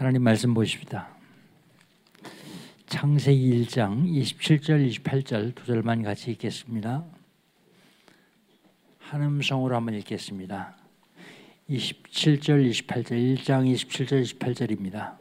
하나님 말씀 보십니다. 창세기 1장 27절 28절 두 절만 같이 읽겠습니다. 한 음성으로 한번 읽겠습니다. 27절 28절 1장 27절 28절입니다.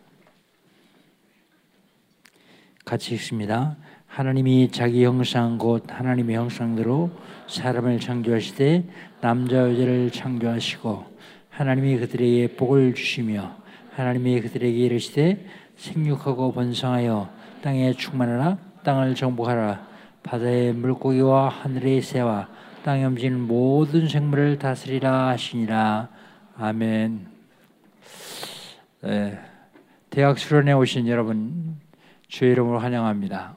같이 읽습니다. 하나님이 자기 형상 곧 하나님의 형상대로 사람을 창조하시되 남자 여자를 창조하시고 하나님이 그들에게 복을 주시며 하나님이 그들에게 이르시되 생육하고 번성하여 땅에 충만하라 땅을 정복하라 바다의 물고기와 하늘의 새와 땅에 움직이는 모든 생물을 다스리라 하시니라 아멘. 네, 대학 수련회 오신 여러분 주의 이름으로 환영합니다.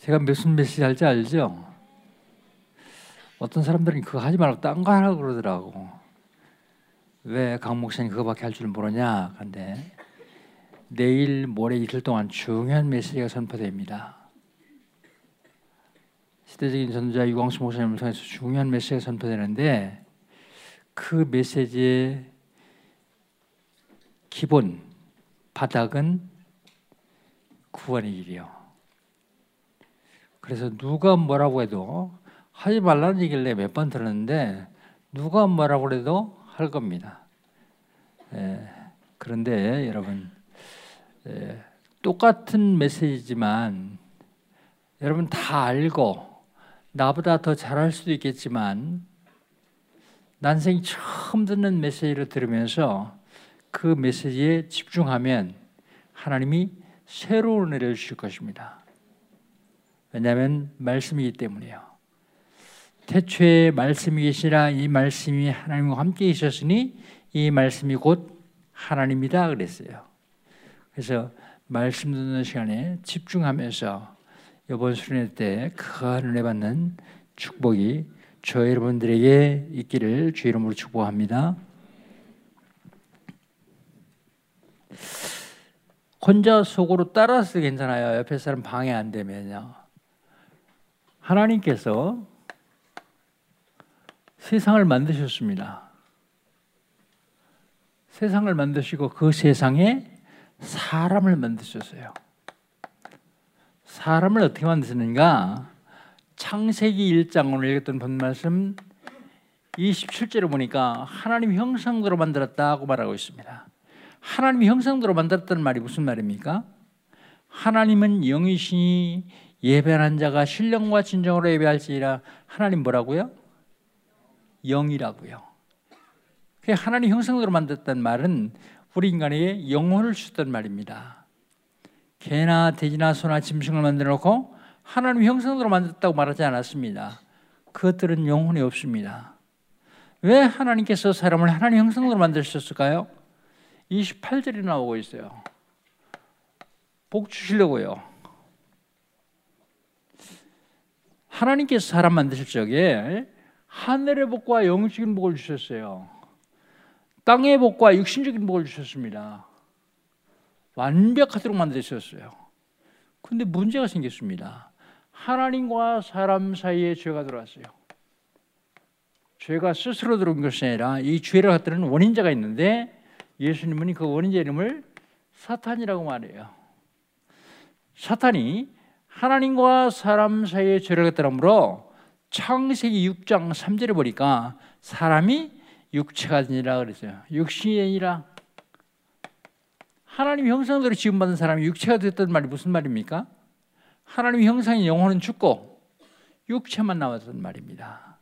제가 무슨 메시지 할지 알죠? 어떤 사람들은 그거 하지 말고 딴 거 하라고 그러더라고. 왜 강 목사님 그거밖에 할 줄 모르냐? 근데 내일 모레 이틀 동안 중요한 메시지가 선포됩니다. 시대적인 전도자 유광수 목사님을 통해서 중요한 메시지가 선포되는데 그 메시지의 기본 바닥은 구원의 길이요. 그래서 누가 뭐라고 해도 하지 말라는 얘기를 몇 번 들었는데 누가 뭐라고 해도 할 겁니다. 예, 그런데 여러분 예, 똑같은 메시지지만 여러분 다 알고 나보다 더 잘할 수도 있겠지만 난생이 처음 듣는 메시지를 들으면서 그 메시지에 집중하면 하나님이 새로 내려주실 것입니다. 왜냐하면 말씀이기 때문이에요. 태초에 말씀이 계시라 이 말씀이 하나님과 함께 있었으니 이 말씀이 곧 하나님이다 그랬어요. 그래서 말씀 듣는 시간에 집중하면서 이번 수련회 때큰 은혜 받는 축복이 저 여러분들에게 있기를 주 이름으로 축복합니다. 혼자 속으로 따라서 괜찮아요. 옆에 사람 방해 안 되면요. 하나님께서 세상을 만드셨습니다. 세상을 만드시고 그 세상에 사람을 만드셨어요. 사람을 어떻게 만드셨는가? 창세기 1장 오늘 읽었던 본 말씀 27절에 보니까 하나님 형상대로 만들었다고 말하고 있습니다. 하나님 형상대로 만들었다는 말이 무슨 말입니까? 하나님은 영이시니 예배하는 자가 신령과 진정으로 예배할지라 하나님 뭐라고요? 영이라고요. 하나님 형상으로 만들었다는 말은 우리 인간에게 영혼을 주던 말입니다. 개나 돼지나 소나 짐승을 만들어 놓고 하나님 형상으로 만들었다고 말하지 않았습니다. 그것들은 영혼이 없습니다. 왜 하나님께서 사람을 하나님 형상으로 만드셨을까요? 28절이 나오고 있어요. 복 주시려고요. 하나님께서 사람 만드실 적에 하늘의 복과 영적인 복을 주셨어요. 땅의 복과 육신적인 복을 주셨습니다. 완벽하도록 만드셨어요. 근데 문제가 생겼습니다. 하나님과 사람 사이에 죄가 들어왔어요. 죄가 스스로 들어온 것이 아니라 이 죄를 갖다는 원인자가 있는데 예수님은 그 원인자 이름을 사탄이라고 말해요. 사탄이 하나님과 사람 사이에 죄를 갖다람으로 창세기 6장 3절에 보니까 사람이 육체가 되니라 그랬어요. 육신이 아니라 하나님 형상대로 지음받은 사람이 육체가 됐던 말이 무슨 말입니까? 하나님 형상의 영혼은 죽고 육체만 남았던 말입니다.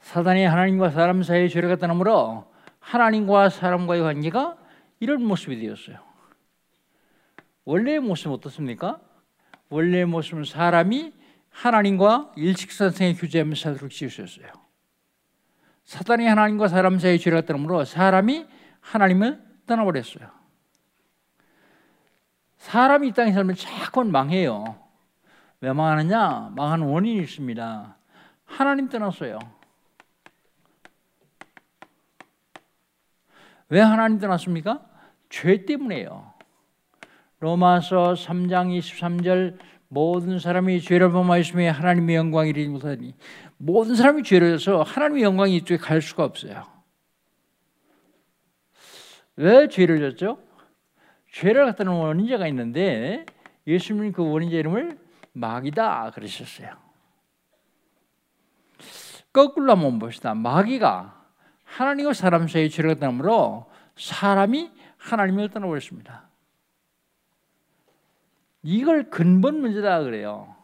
사단이 하나님과 사람 사이에 죄를 갖다 놓으므로 하나님과 사람과의 관계가 이런 모습이 되었어요. 원래의 모습은 어떻습니까? 원래의 모습은 사람이 하나님과 일직선생의 교제하면서 살도록 지으셨어요. 사단이 하나님과 사람 사이에 죄를 떠으므로 사람이 하나님을 떠나버렸어요. 사람이 이 땅에 살면 자꾸 망해요. 왜 망하느냐? 망하는 원인이 있습니다. 하나님 떠났어요. 왜 하나님 떠났습니까? 죄 때문에요. 로마서 3장 23절 모든 사람이 죄를 범하였으며 하나님의 영광이 이르지 못하니 모든 사람이 죄를 져서 하나님의 영광이 이쪽에 갈 수가 없어요. 왜 죄를 졌죠? 죄를 갖다 놓은 원인자가 있는데 예수님은 그 원인자 이름을 마귀다 그러셨어요. 거꾸로 한번 봅시다. 마귀가 하나님과 사람 사이에 죄를 갖다 놓으므로 사람이 하나님을 떠나버렸습니다. 이걸 근본 문제다 그래요.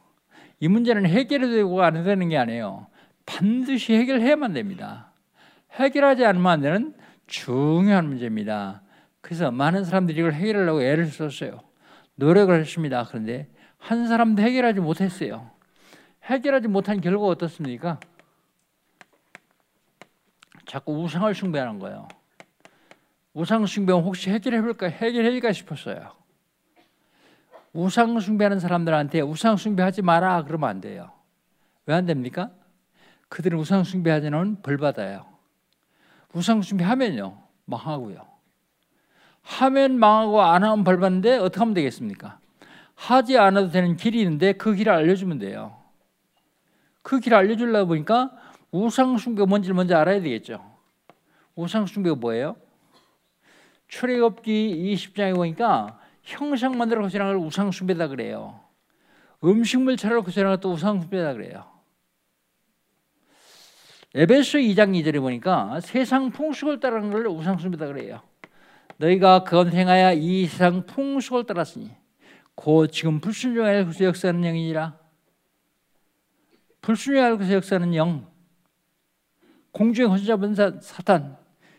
이 문제는 해결이 되고 안 되는 게 아니에요. 반드시 해결해야만 됩니다. 해결하지 않으면 안 되는 중요한 문제입니다. 그래서 많은 사람들이 이걸 해결하려고 애를 썼어요. 노력을 했습니다. 그런데 한 사람도 해결하지 못했어요. 해결하지 못한 결과 어떻습니까? 자꾸 우상을 숭배하는 거예요. 우상 숭배는 혹시 해결해 볼까 해결해 줄까 싶었어요. 우상 숭배하는 사람들한테 우상 숭배하지 마라 그러면 안 돼요. 왜 안 됩니까? 그들은 우상 숭배하지는 벌 받아요. 우상 숭배하면요 망하고요. 하면 망하고 안 하면 벌 받는데 어떻게 하면 되겠습니까? 하지 않아도 되는 길이 있는데 그 길을 알려주면 돼요. 그 길을 알려주려고 보니까 우상 숭배가 뭔지를 먼저 알아야 되겠죠. 우상 숭배가 뭐예요? 출애굽기 20장에 보니까 형상 만들어 거시는 걸 우상 숭배다 그래요. 음식물 차려 거시는 것도 우상 숭배다 그래요. 에베소 2장 2절에 보니까 세상 풍속을 따르는 걸 우상 숭배다 그래요. 너희가 그건 행하여 이 세상 풍속을 따랐으니 곧 지금 불순종의 알고서 역사하는 영이니라. 불순종의 알고서 역사하는 영, 공중에 혼잡은 사탄,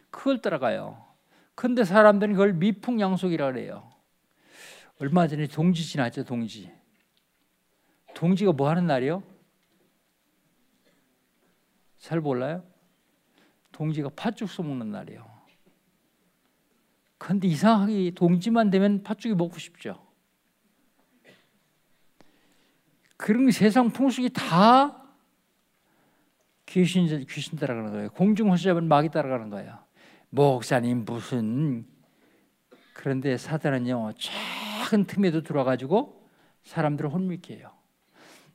그걸 따라가요. 근데 사람들은 그걸 미풍양속이라 그래요. 얼마 전에 동지 지났죠, 동지. 동지가 뭐 하는 날이요? 잘 몰라요? 동지가 팥죽 써먹는 날이에요. 근데 이상하게 동지만 되면 팥죽이 먹고 싶죠. 그런 세상 풍속이 다 귀신 귀신 따라가는 거예요. 공중호수 잡은 마귀 따라가는 거예요. 목사님 무슨 그런데 사단은요 작은 틈에도 들어가지고 사람들을 혼미케 해요.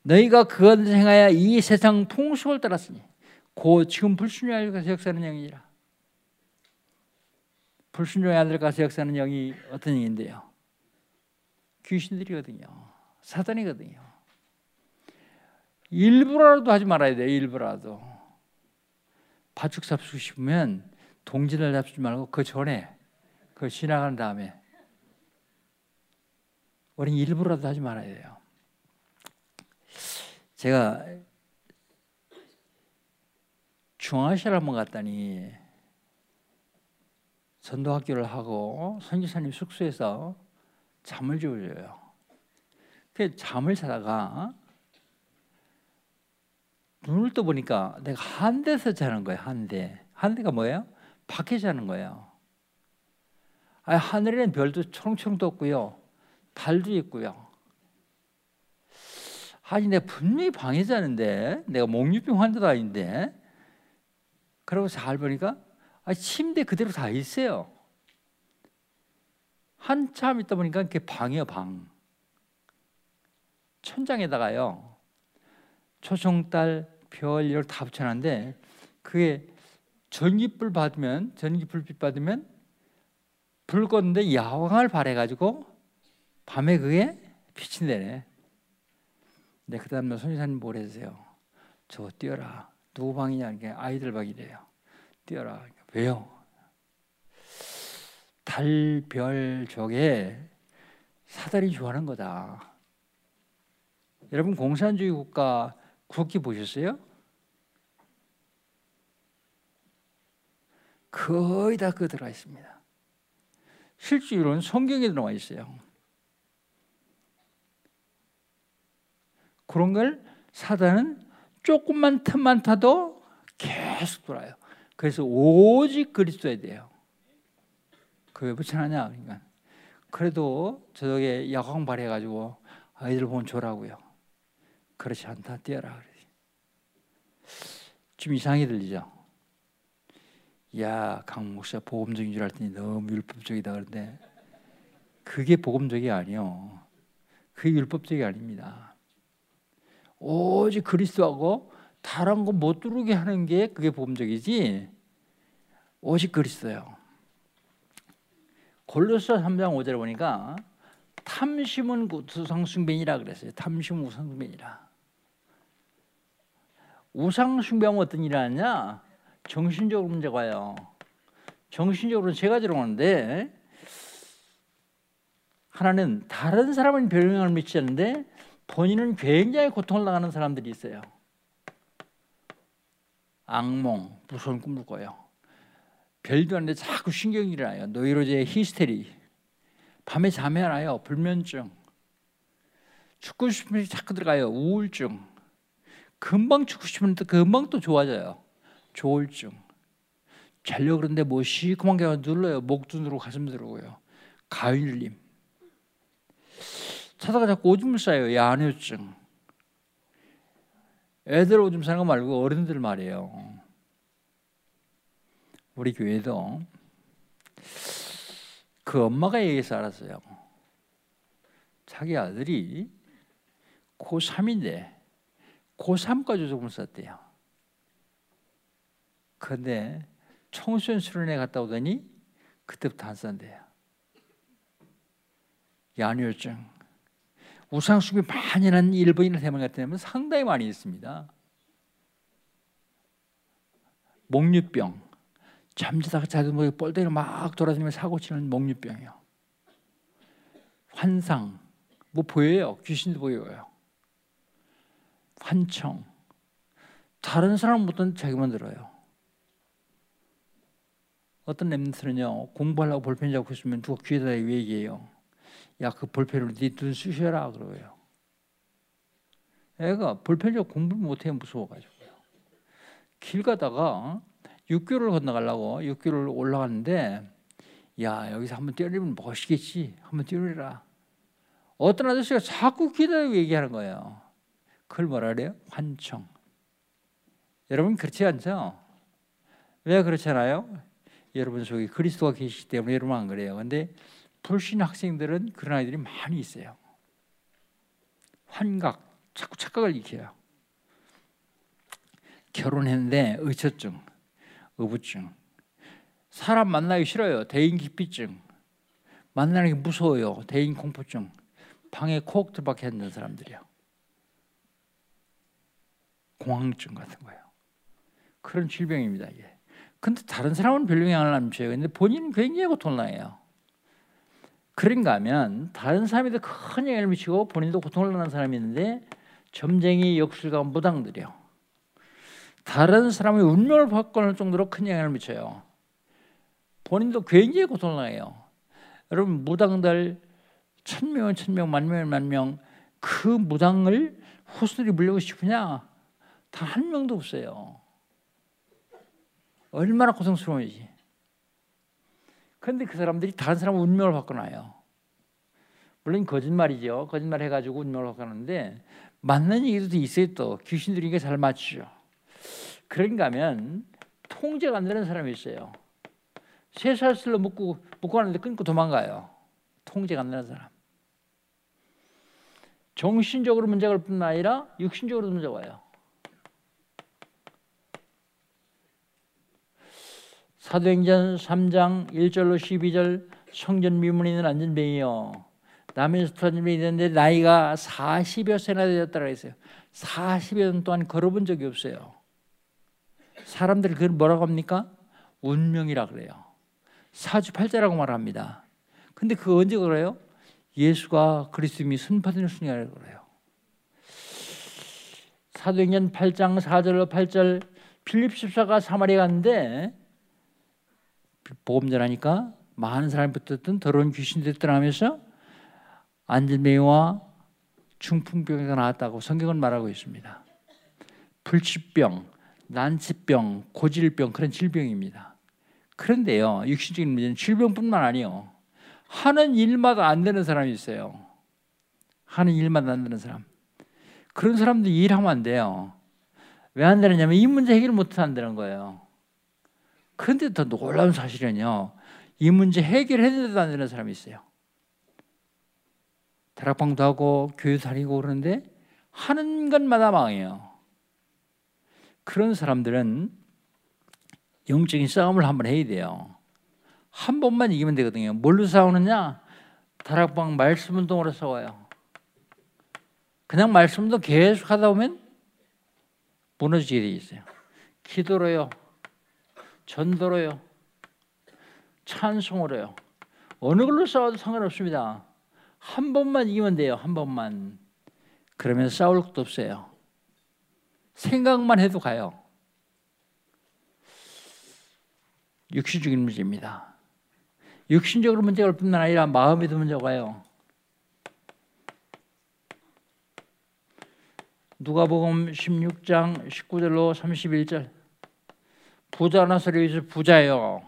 너희가 그것 행하여 이 세상 풍속을 따랐으니 곧 지금 불순종의 아들 가서 역사하는 영이라. 불순종의 아들 가서 역사하는 영이 어떤 영인데요? 귀신들이거든요. 사단이거든요. 일부라도 하지 말아야 돼요. 일부라도. 바축 잡수고 싶으면 동지를 잡지 말고 그 전에 그 지나간 다음에 우리 일부라도 하지 말아야 돼요. 제가 중앙아시아를 한번 갔더니 전도학교를 하고 선교사님 숙소에서 잠을 주어줘요. 그 잠을 자다가 눈을 떠 보니까 내가 한 대에서 자는 거예요. 한 대. 한 대가 뭐예요? 밖에 자는 거예요. 아니, 하늘에는 별도 초롱초롱 떴고요. 달도 있고요. 아니 내가 분명히 방에 자는데 내가 목류병 환자도 아닌데 그러고 잘 보니까 아, 침대 그대로 다 있어요. 한참 있다 보니까 이렇게 방이요 방. 천장에다가요 초송달 별 이걸 다 붙여놨는데 그게 전기불 받으면 전기불빛 받으면 불 껐는데 야광을 발해가지고 밤에 그게 빛이 내네. 네, 그 다음날 손이사님 뭘 해주세요? 저 뛰어라. 누구 방이냐? 이게 아이들 방이래요. 뛰어라. 왜요? 달, 별 쪽에 사다리 좋아하는 거다. 여러분 공산주의 국가 국기 보셨어요? 거의 다 그 들어가 있습니다. 실제로는 성경에 들어와 있어요. 그런 걸 사단은 조금만 틈만 타도 계속 돌아요. 그래서 오직 그리스도에 대해요. 그왜 붙여놨냐? 그러니까 그래도 저녁에 야광 발해가지고 아이들 보면 줘라고요. 그렇지 않다 뛰어라 좀 이상하게 들리죠? 야, 강 목사 복음적인 줄 알았더니 너무 율법적이다 그런데 그게 복음적이 아니요. 그게 율법적이 아닙니다. 오직 그리스도하고 다른 거 못 두르게 하는 게 그게 복음적이지 오직 그리스도요. 골로새 3장 5절에 보니까 탐심은 우상숭배이라 그랬어요. 탐심은 우상숭배이라. 우상숭배하면 어떤 일이 하냐? 정신적으로 문제가 와요. 정신적으로 세 가지로 오는데 하나는 다른 사람은 별 영향을 미치지 않는데 본인은 굉장히 고통을 당하는 사람들이 있어요. 악몽, 무서운 꿈을 꿔요. 별도 안돼 자꾸 신경이 일어나요. 노이로제 히스테리. 밤에 잠이 안 와요. 불면증. 죽고 싶으면 자꾸 들어가요. 우울증. 금방 죽고 싶으면 또 금방 또 좋아져요. 조울증. 자려고 그러는데 뭐 시커먼 게 눌러요. 목도 누르고 가슴 누르고요. 가위눌림. 자다가 자꾸 오줌을 싸요. 야뇨증. 애들 오줌 싸는 거 말고 어른들 말이에요. 우리 교회도 그 엄마가 얘기해서 알았어요. 자기 아들이 고3인데 고3까지 조금 썼대요. 근데 청소년 수련회 갔다 오더니 그때부터 안 쓴대요. 야뇨증. 우상 숭배 많이 난 일본인 대만 같은 데는 상당히 많이 있습니다. 목류병. 잠자다가 뭐 뻘대로 막 돌아다니면 사고 치는 목류병이요. 환상. 뭐 보여요. 귀신도 보여요. 환청. 다른 사람 못든 자기만 들어요. 어떤 랩런트는요 공부하려고 볼펜 잡고 있으면 누가 귀에다 얘기해요. 야 그 볼펜으로 네눈 쑤셔라 그러고요. 애가 볼펜 잡고 공부 못해 무서워가지고요. 길 가다가 육교를 건너가려고 육교를 올라갔는데 야 여기서 한번 뛰어내면 멋있겠지 한번 뛰어내라. 어떤 아저씨가 자꾸 기다리고 얘기하는 거예요. 그걸 뭐라 그래요? 환청. 여러분 그렇지 않죠? 왜 그렇잖아요? 여러분 속에 그리스도가 계시기 때문에 여러분 안 그래요. 근데 불신 학생들은 그런 아이들이 많이 있어요. 환각, 자꾸 착각을 익혀요. 결혼했는데 의처증, 의부증, 사람 만나기 싫어요. 대인 기피증, 만나는 게 무서워요. 대인 공포증, 방에 콕 들박혀 있는 사람들이요. 공황증 같은 거예요. 그런 질병입니다. 이게. 근데 다른 사람은 별로 영향을 안 미쳐요. 근데 본인은 굉장히 고통나요. 그런가 하면 다른 사람에도 큰 영향을 미치고 본인도 고통을 당하는 사람이 있는데 점쟁이 역술가 무당들이요. 다른 사람의 운명을 바꿔놓을 정도로 큰 영향을 미쳐요. 본인도 굉장히 고통을 당해요. 여러분 무당들 천 명은 천 명, 만 명은 만 명, 그 무당을 후손들이 물려고 싶으냐? 단 한 명도 없어요. 얼마나 고통스러운지. 그런데 그 사람들이 다른 사람 운명을 바꿔놔요. 물론 거짓말이죠. 거짓말 해가지고 운명을 바꿔놓는데 맞는 얘기도 있어요. 또 귀신들이니까 잘 맞추죠. 그런가 하면 통제가 안 되는 사람이 있어요. 쇠사슬로 묶고 묶고 하는데 끊고 도망가요. 통제가 안 되는 사람. 정신적으로 문제가 올 뿐만 아니라 육신적으로도 문제가 와요. 사도행전 3장 1절로 12절 성전 미문에 있는 안전뱅이요. 남에서 터진 있는데 나이가 40여 세나 되었다고 했어요. 40여 년 동안 걸어본 적이 없어요. 사람들이 그걸 뭐라고 합니까? 운명이라 그래요. 사주팔자라고 말합니다. 근데 그 언제 그래요? 예수가 그리스도님이 선파되는 순간이라고 그래요. 사도행전 8장 4절로 8절 필립 십사가 사마리아 갔는데 보험 전하니까 많은 사람이 붙었던 더러운 귀신들이 떠나면서 안진뱅이와 중풍병이 나왔다고 성경은 말하고 있습니다. 불치병, 난치병, 고질병 그런 질병입니다. 그런데요, 육신적인 문제는 질병뿐만 아니요. 하는 일마다 안 되는 사람이 있어요. 하는 일마다 안 되는 사람. 그런 사람들 일하면 안 돼요. 왜 안 되느냐면 이 문제 해결 못 한다는 거예요. 그런데 더 놀라운 사실은요. 이 문제 해결했는데도 안 되는 사람이 있어요. 다락방도 하고 교회 다니고 그러는데 하는 것마다 망해요. 그런 사람들은 영적인 싸움을 한번 해야 돼요. 한 번만 이기면 되거든요. 뭘로 싸우느냐? 다락방 말씀 운동으로 싸워요. 그냥 말씀 운동 계속 하다 보면 무너지게 돼 있어요. 기도로요. 전도로요. 찬송으로 요. 어느 걸로 싸워도 상관없습니다. 한 번만 이기면 돼요. 한 번만. 그러면 싸울 것도 없어요. 생각만 해도 가요. 육신적인 문제입니다. 육신적으로 문제가 올 뿐만 아니라 마음에도 문제가 와요. 누가복음 16장 19절로 31절 부자나 소리에서 부자예요.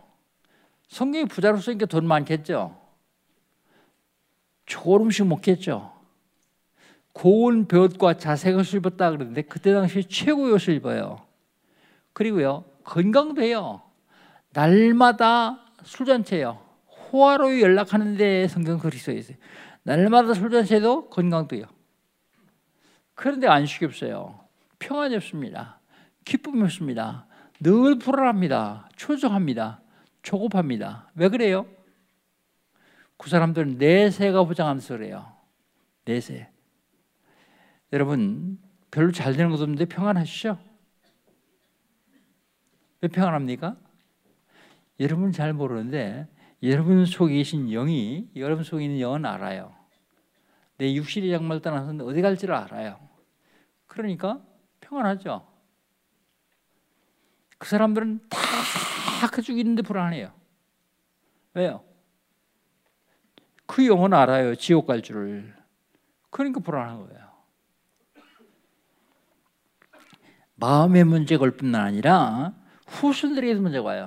성경이 부자로 쓰니까 돈 많겠죠. 좋은 음식 먹겠죠. 고운 벼옷과 자색 옷을 입었다 그러는데 그때 당시 최고의 옷을 입어요. 그리고요 건강도 해요. 날마다 술잔치예요. 호화로이 연락하는데 성경 글이 써 있어요. 날마다 술잔치도 건강도요. 그런데 안식이 없어요. 평안이 없습니다. 기쁨이 없습니다. 늘 불안합니다. 초조합니다. 조급합니다. 왜 그래요? 그 사람들은 내세가 부장하면서 그래요. 내세. 여러분 별로 잘 되는 것도 없는데 평안하시죠? 왜 평안합니까? 여러분 잘 모르는데 여러분 속에 계신 영이 여러분 속에 있는 영은 알아요. 내 육신의 양말 떠나서 어디 갈지를 알아요. 그러니까 평안하죠. 그 사람들은 다 있는데 불안해요. 왜요? 그 영은 알아요. 지옥 갈 줄을. 그러니까 불안한 거예요. 마음의 문제가 올 뿐만 아니라 후손들에게도 문제가 와요.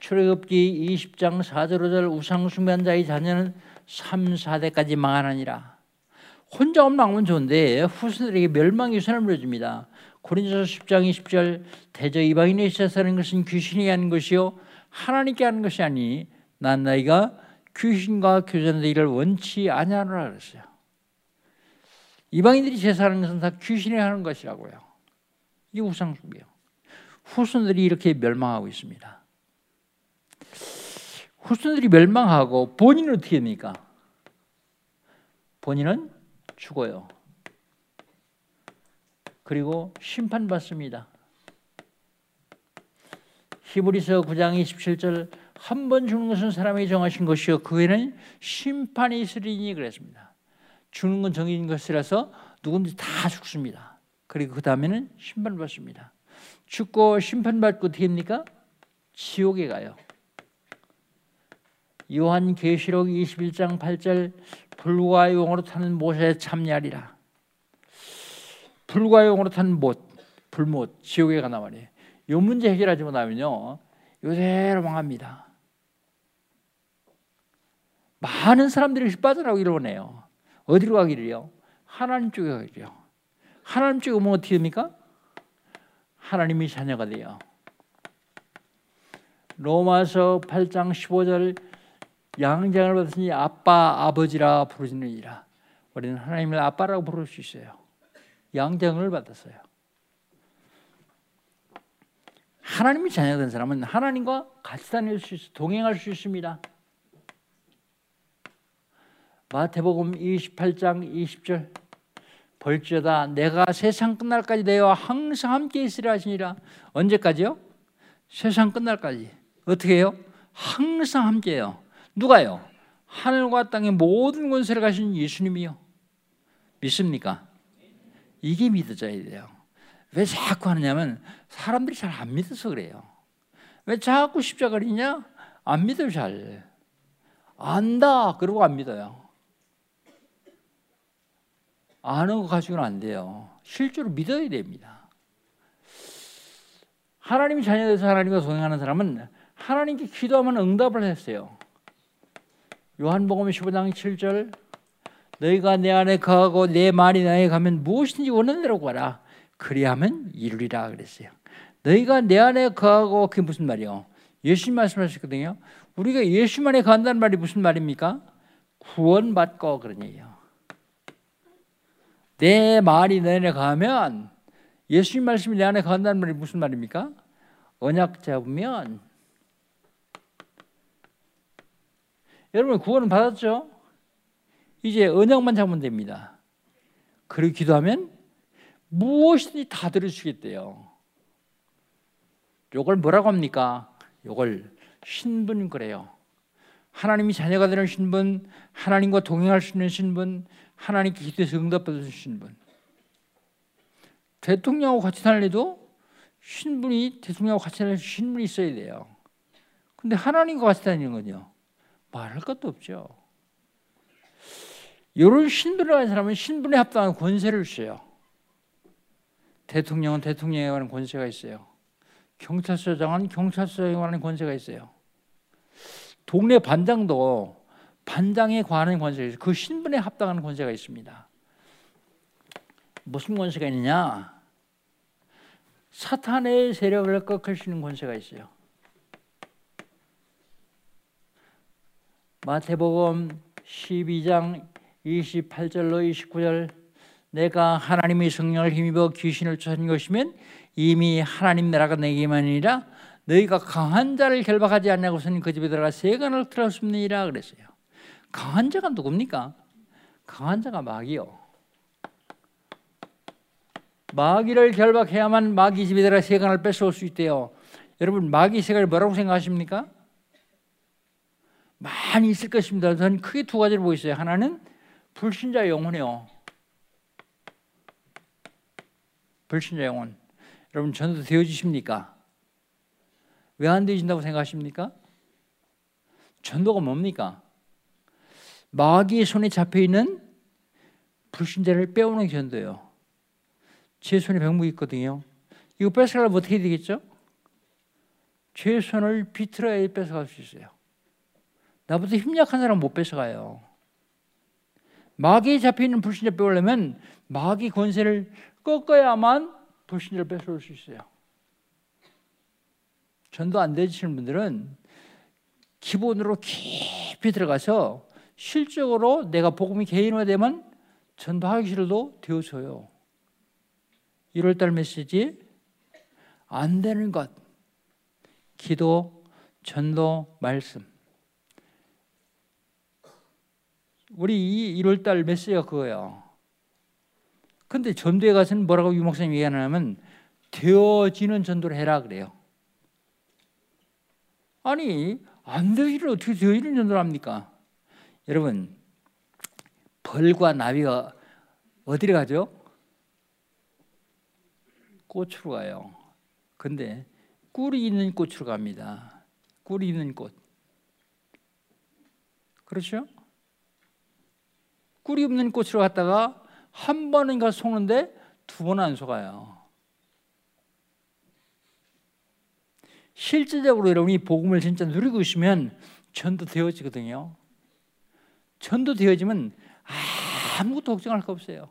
출애굽기 20장 4절 5절 우상 숭배자의 자녀는 3, 4대까지 망하느니라. 혼자 없나면 좋은데 후손들에게 멸망의 선을 물어줍니다. 고린도서 10장 20절 대저 이방인의 시사하는 것은 귀신이 하는 것이요 하나님께 하는 것이 아니 난 너희가 귀신과 교전되기를 원치 아니하노라 그랬어요. 이방인들이 제사하는 것은 다 귀신이 하는 것이라고요. 이게 우상숭배요. 후손들이 이렇게 멸망하고 있습니다. 후손들이 멸망하고 본인은 어떻게 됩니까? 본인은 죽어요. 그리고 심판받습니다. 히브리서 9장 27절 한 번 죽는 것은 사람에게 정하신 것이요 그 외에는 심판이 있으리니 그랬습니다. 죽는 건 정해진 것이라서 누구든지 다 죽습니다. 그리고 그 다음에는 심판받습니다. 죽고 심판받고 어떻게 됩니까? 지옥에 가요. 요한계시록 21장 8절 불과 용으로 타는 못에 참여하리라. 불과 용으로 타는 못, 불못, 지옥에 가나 말이에요. 이 문제 해결하지 못하면요. 요대로 망합니다. 많은 사람들이 빠져나오기를 원해요. 어디로 가기를요? 하나님 쪽에 가기요. 하나님 쪽에 오면 어떻게 됩니까? 하나님이 자녀가 돼요. 로마서 8장 15절 양장을 받았으니 아빠 아버지라 부르시느니라. 우리는 하나님을 아빠라고 부를 수 있어요. 양장을 받았어요. 하나님이 자녀된 사람은 하나님과 같이 다닐 수 있어 동행할 수 있습니다. 마태복음 28장 20절 벌지어다 내가 세상 끝날까지 내와 항상 함께 있으라 하시니라 언제까지요? 세상 끝날까지 어떻게 해요? 항상 함께해요 누가요? 하늘과 땅의 모든 권세를 가신 예수님이요. 믿습니까? 이게 믿어져야 돼요. 왜 자꾸 하느냐면 사람들이 잘 안 믿어서 그래요. 왜 자꾸 십자가리냐? 안 믿어요 잘. 안다 그러고 안 믿어요. 아는 거 가지고는 안 돼요. 실제로 믿어야 됩니다. 하나님이 자녀돼서 하나님과 동행하는 사람은 하나님께 기도하면 응답을 했어요. 요한복음 15장 7절 너희가 내 안에 거하고 내 말이 나에 가면 무엇인지 원하는 대로 구하라 그리하면 이루리라 그랬어요 너희가 내 안에 거하고 그게 무슨 말이요? 예수님 말씀하셨거든요 우리가 예수 안에 거한다는 말이 무슨 말입니까? 구원받고 그런 얘기예요 내 말이 너 안에 가면 예수님 말씀이 내 안에 거한다는 말이 무슨 말입니까? 언약 잡으면 여러분 구원은 받았죠? 이제 언약만 잡으면 됩니다. 그리고 기도하면 무엇이든지 다 들어주겠대요. 요걸 뭐라고 합니까? 요걸 신분 그래요. 하나님이 자녀가 되는 신분, 하나님과 동행할 수 있는 신분, 하나님께 기도해서 응답받을 신분. 대통령하고 같이 살래도 신분이 대통령하고 같이 다닐 신분이 있어야 돼요. 근데 하나님과 같이 다니는 건요. 말할 것도 없죠. 이런 신분을 가진 사람은 신분에 합당한 권세를 주세요. 대통령은 대통령에 관한 권세가 있어요. 경찰서장은 경찰서에 관한 권세가 있어요. 동네 반장도 반장에 관한 권세가 있어요. 그 신분에 합당한 권세가 있습니다. 무슨 권세가 있느냐? 사탄의 세력을 꺾을 수 있는 권세가 있어요. 마태복음 12장 28절로 29절 내가 하나님의 성령을 힘입어 귀신을 쫓은 것이면 이미 하나님 나라가 내게만 이라 너희가 강한 자를 결박하지 않냐고서는 그 집에 들어가 세간을 틀었습니다 그랬어요. 강한 자가 누굽니까? 강한 자가 마귀요. 마귀를 결박해야만 마귀 집에 들어가 세간을 뺏어올 수 있대요. 여러분 마귀 세간이 뭐라고 생각하십니까? 많이 있을 것입니다. 저는 크게 두 가지를 보고 있어요. 하나는 불신자 영혼이요. 불신자 영혼. 여러분 전도 되어지십니까? 왜 안 되어진다고 생각하십니까? 전도가 뭡니까? 마귀의 손에 잡혀 있는 불신자를 빼오는 전도예요. 제 손에 병목이 있거든요. 이거 뺏어가려면 어떻게 되겠죠? 제 손을 비틀어야 뺏어갈 수 있어요. 나보다 힘 약한 사람 못 뺏어가요. 마귀에 잡혀 있는 불신자 빼오려면 마귀 권세를 꺾어야만 불신자를 뺏어올 수 있어요. 전도 안 되시는 분들은 기본으로 깊이 들어가서 실적으로 내가 복음이 개인화되면 전도하기 싫어도 되어져요. 1월달 메시지 안 되는 것 기도, 전도, 말씀 우리 1월 달 메시지가 그거예요. 근데 전도에 가서는 뭐라고 유 목사님이 얘기하냐면 되어지는 전도를 해라 그래요. 아니 안 되기를 어떻게 되어지는 전도를 합니까? 여러분 벌과 나비가 어디로 가죠? 꽃으로 가요. 근데 꿀이 있는 꽃으로 갑니다. 꿀이 있는 꽃. 그렇죠? 꿀이 없는 꽃으로 갔다가 한 번인가 속는데 두 번 안 속아요. 실제적으로 여러분이 복음을 진짜 누리고 있으면 전도 되어지거든요. 전도 되어지면 아무것도 걱정할 거 없어요.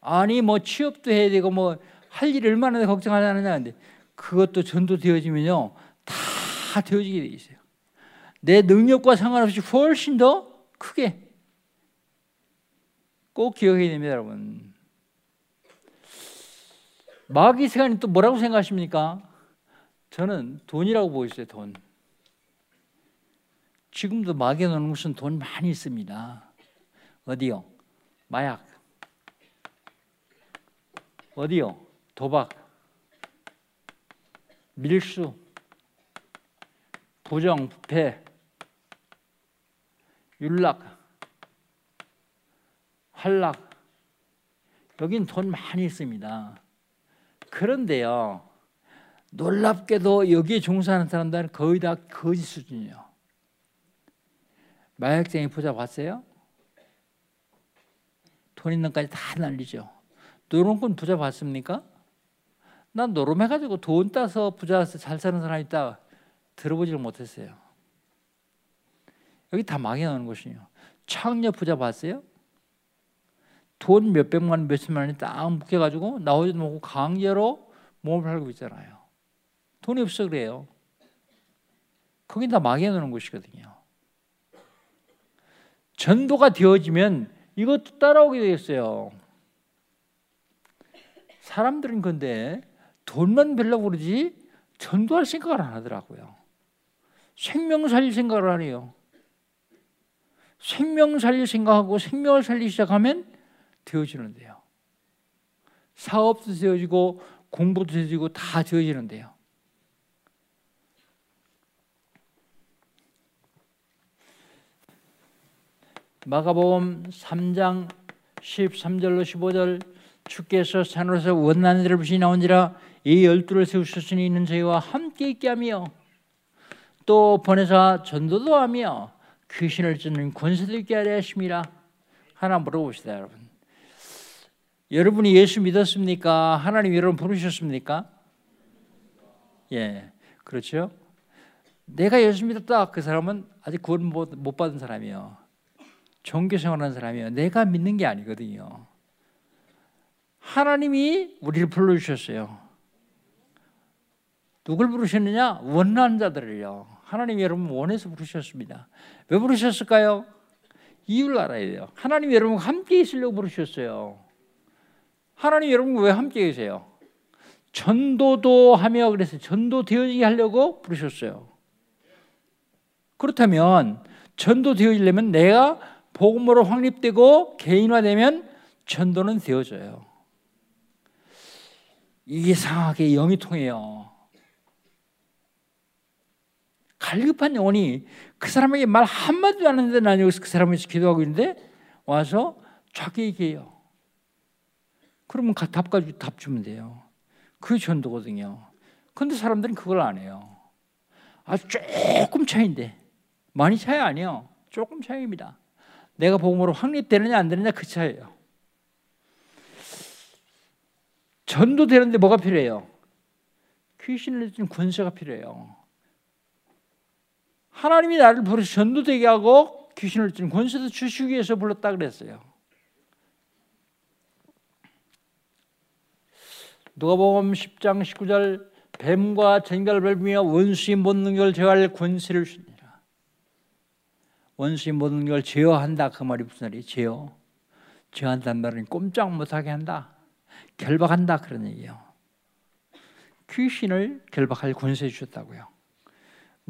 아니 뭐 취업도 해야 되고 뭐 할 일 얼마나 걱정하느냐 근데 그것도 전도 되어지면요 다 되어지게 돼 있어요. 내 능력과 상관없이 훨씬 더 크게 꼭 기억해야 됩니다, 여러분. 마귀 세간이 또 뭐라고 생각하십니까? 저는 돈이라고 보고 있어요, 돈. 지금도 마귀에 놓는 것은 돈 많이 있습니다. 어디요? 마약. 어디요? 도박. 밀수. 부정, 부패. 윤락. 활락. 여긴 돈 많이 있습니다. 그런데요, 놀랍게도 여기에 종사하는 사람들은 거의 다 거짓 수준이에요. 마약쟁이 부자 봤어요? 돈 있는 까지 다 날리죠. 노름꾼 부자 봤습니까? 난 노름해가지고 돈 따서 부자서 잘 사는 사람 있다 들어보지를 못했어요. 여기 다 망해나는 곳이에요. 창녀 부자 봤어요? 돈 몇백만 몇천만 원이 딱 묶여가지고 나오지도 못하고 강제로 몸을 팔고 있잖아요. 돈이 없어 그래요. 거긴 다 망해놓는 곳이거든요. 전도가 되어지면 이것도 따라오게 되겠어요. 사람들은 근데 돈만 벌려고 그러지 전도할 생각을 안 하더라고요. 생명 살릴 생각을 안 해요. 생명 살릴 생각하고 생명을 살리기 시작하면 되어지는데요. 사업도 되어지고 공부도 되어지고 다 되어지는데요. 마가복음 3장 13절로 15절 주께서 산으로서 원난한 자를 부시 나온지라 이 열두를 세우셨으니 있는 저희와 함께 있게 하며 또 보내사 전도도 하며 귀신을 쫓는 권세도 있게 하려 하심이라 하나 물어봅시다 여러분. 여러분이 예수 믿었습니까? 하나님 여러분 부르셨습니까? 예 그렇죠? 내가 예수 믿었다. 그 사람은 아직 구원 못 받은 사람이요. 종교 생활하는 사람이요. 내가 믿는 게 아니거든요. 하나님이 우리를 불러주셨어요. 누굴 부르셨느냐? 원하는 자들을요. 하나님 여러분 원해서 부르셨습니다. 왜 부르셨을까요? 이유를 알아야 돼요. 하나님 여러분 함께 있으려고 부르셨어요. 하나님 여러분 왜 함께 계세요? 전도도 하며 그래서 전도 되어지게 하려고 부르셨어요. 그렇다면 전도 되어지려면 내가 복음으로 확립되고 개인화되면 전도는 되어져요. 이상하게 영이 통해요. 갈급한 영혼이 그 사람에게 말 한마디도 안 하는데 난 여기서 그 사람을 기도하고 있는데 와서 자기 얘기해요. 그러면 답 가지고 답 주면 돼요. 그게 전도거든요. 근데 사람들은 그걸 안 해요. 아 조금 차이인데 많이 차이 아니에요. 조금 차이입니다. 내가 복음으로 확립되느냐 안 되느냐 그 차이예요. 전도되는데 뭐가 필요해요? 귀신을 준 권세가 필요해요. 하나님이 나를 부르셔 전도되게 하고 귀신을 쫓는 권세도 주시기 위해서 불렀다 그랬어요. 누가복음 10장 19절 뱀과 밟으며 원수의 모든 능력을 제어할 권세를 주니라. 원수의 모든 능력을 제어한다 그 말이 무슨 말이에요? 제어. 제어한다는 말은 꼼짝 못하게 한다. 결박한다 그런 얘기예요. 귀신을 결박할 권세 주셨다고요.